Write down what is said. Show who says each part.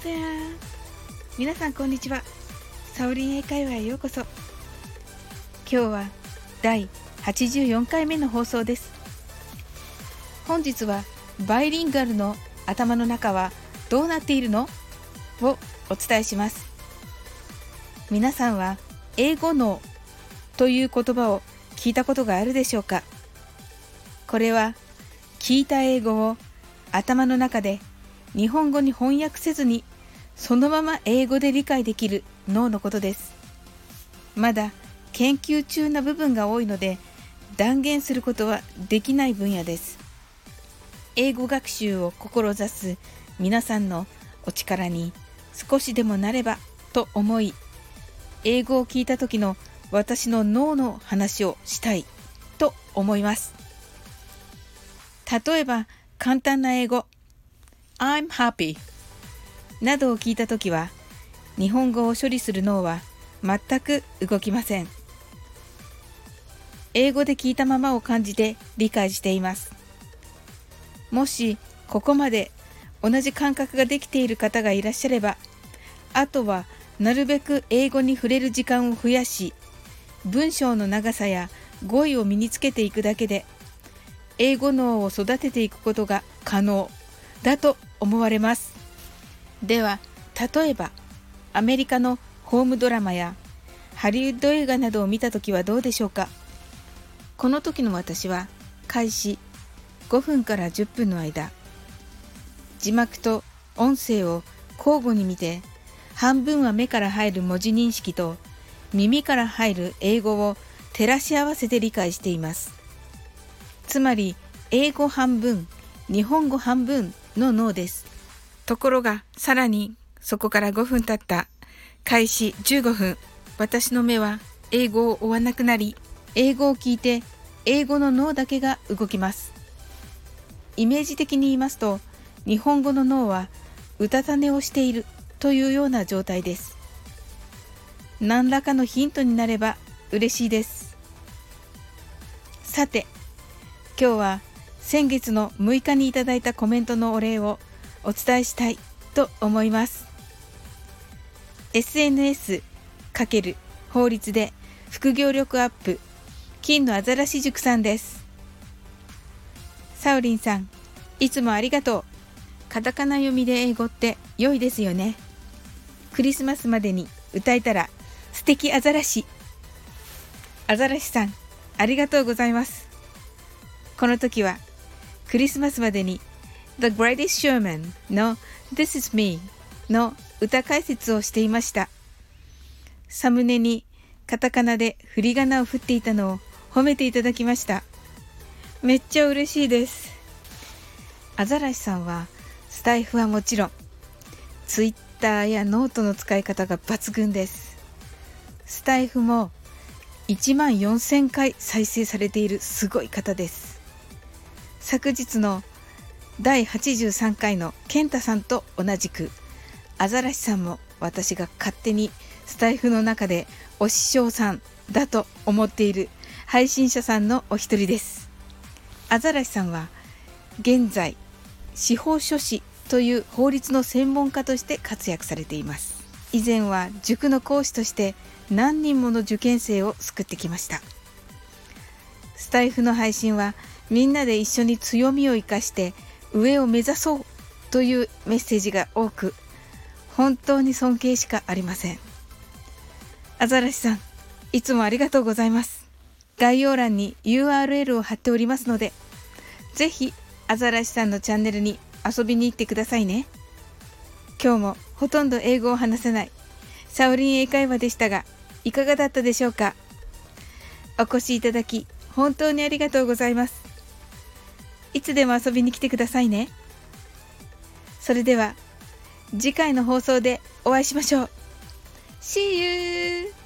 Speaker 1: there! 皆さんこんにちは。サオリン英会話へようこそ。今日は第84回目の放送です。本日はバイリンガルの頭の中はどうなっているの？をお伝えします。皆さんは英語脳という言葉を聞いたことがあるでしょうか？これは聞いた英語を頭の中で日本語に翻訳せずにそのまま英語で理解できる脳のことです。まだ研究中な部分が多いので断言することはできない分野です。英語学習を志す皆さんのお力に少しでもなればと思い英語を聞いた時の私の脳の話をしたいと思います。例えば簡単な英語。I'm happy などを聞いたときは日本語を処理する脳は全く動きません。英語で聞いたままを感じて理解しています。もしここまで同じ感覚ができている方がいらっしゃればあとはなるべく英語に触れる時間を増やし文章の長さや語彙を身につけていくだけで英語脳を育てていくことが可能だと思われます。では例えばアメリカのホームドラマやハリウッド映画などを見た時はどうでしょうか？この時の私は開始5分から10分の間字幕と音声を交互に見て半分は目から入る文字認識と耳から入る英語を照らし合わせて理解しています。つまり英語半分日本語半分の脳です。ところがさらにそこから5分経った。開始15分。私の目は英語を追わなくなり英語を聞いて英語の脳だけが動きます。イメージ的に言いますと日本語の脳はうたた寝をしているというような状態です。何らかのヒントになれば嬉しいです。さて今日は先月の6日にいただいたコメントのお礼をお伝えしたいと思います。SNS× 法律で副業力アップ金のアザラシ塾さんです。サウリンさんいつもありがとう。カタカナ読みで英語って良いですよね。クリスマスまでに歌えたら素敵アザラシ。アザラシさんありがとうございます。この時はクリスマスまでに The Greatest Showman の This is Me の歌解説をしていました。サムネにカタカナで振り仮名を振っていたのを褒めていただきました。めっちゃ嬉しいです。アザラシさんはスタエフはもちろん Twitter やノートの使い方が抜群です。スタエフも1万4000回再生されているすごい方です。昨日の第83回の健太さんと同じくアザラシさんも私が勝手にスタイフの中でお師匠さんだと思っている配信者さんのお一人です。アザラシさんは現在司法書士という法律の専門家として活躍されています。以前は塾の講師として何人もの受験生を救ってきました。スタイフの配信はみんなで一緒に強みを生かして上を目指そうというメッセージが多く本当に尊敬しかありません。アザラシさんいつもありがとうございます。概要欄に URL を貼っておりますのでぜひアザラシさんのチャンネルに遊びに行ってくださいね。今日もほとんど英語を話せないサオリン英会話でしたがいかがだったでしょうか？お越しいただき本当にありがとうございます。いつでも遊びに来てくださいね。それでは次回の放送でお会いしましょう。See you!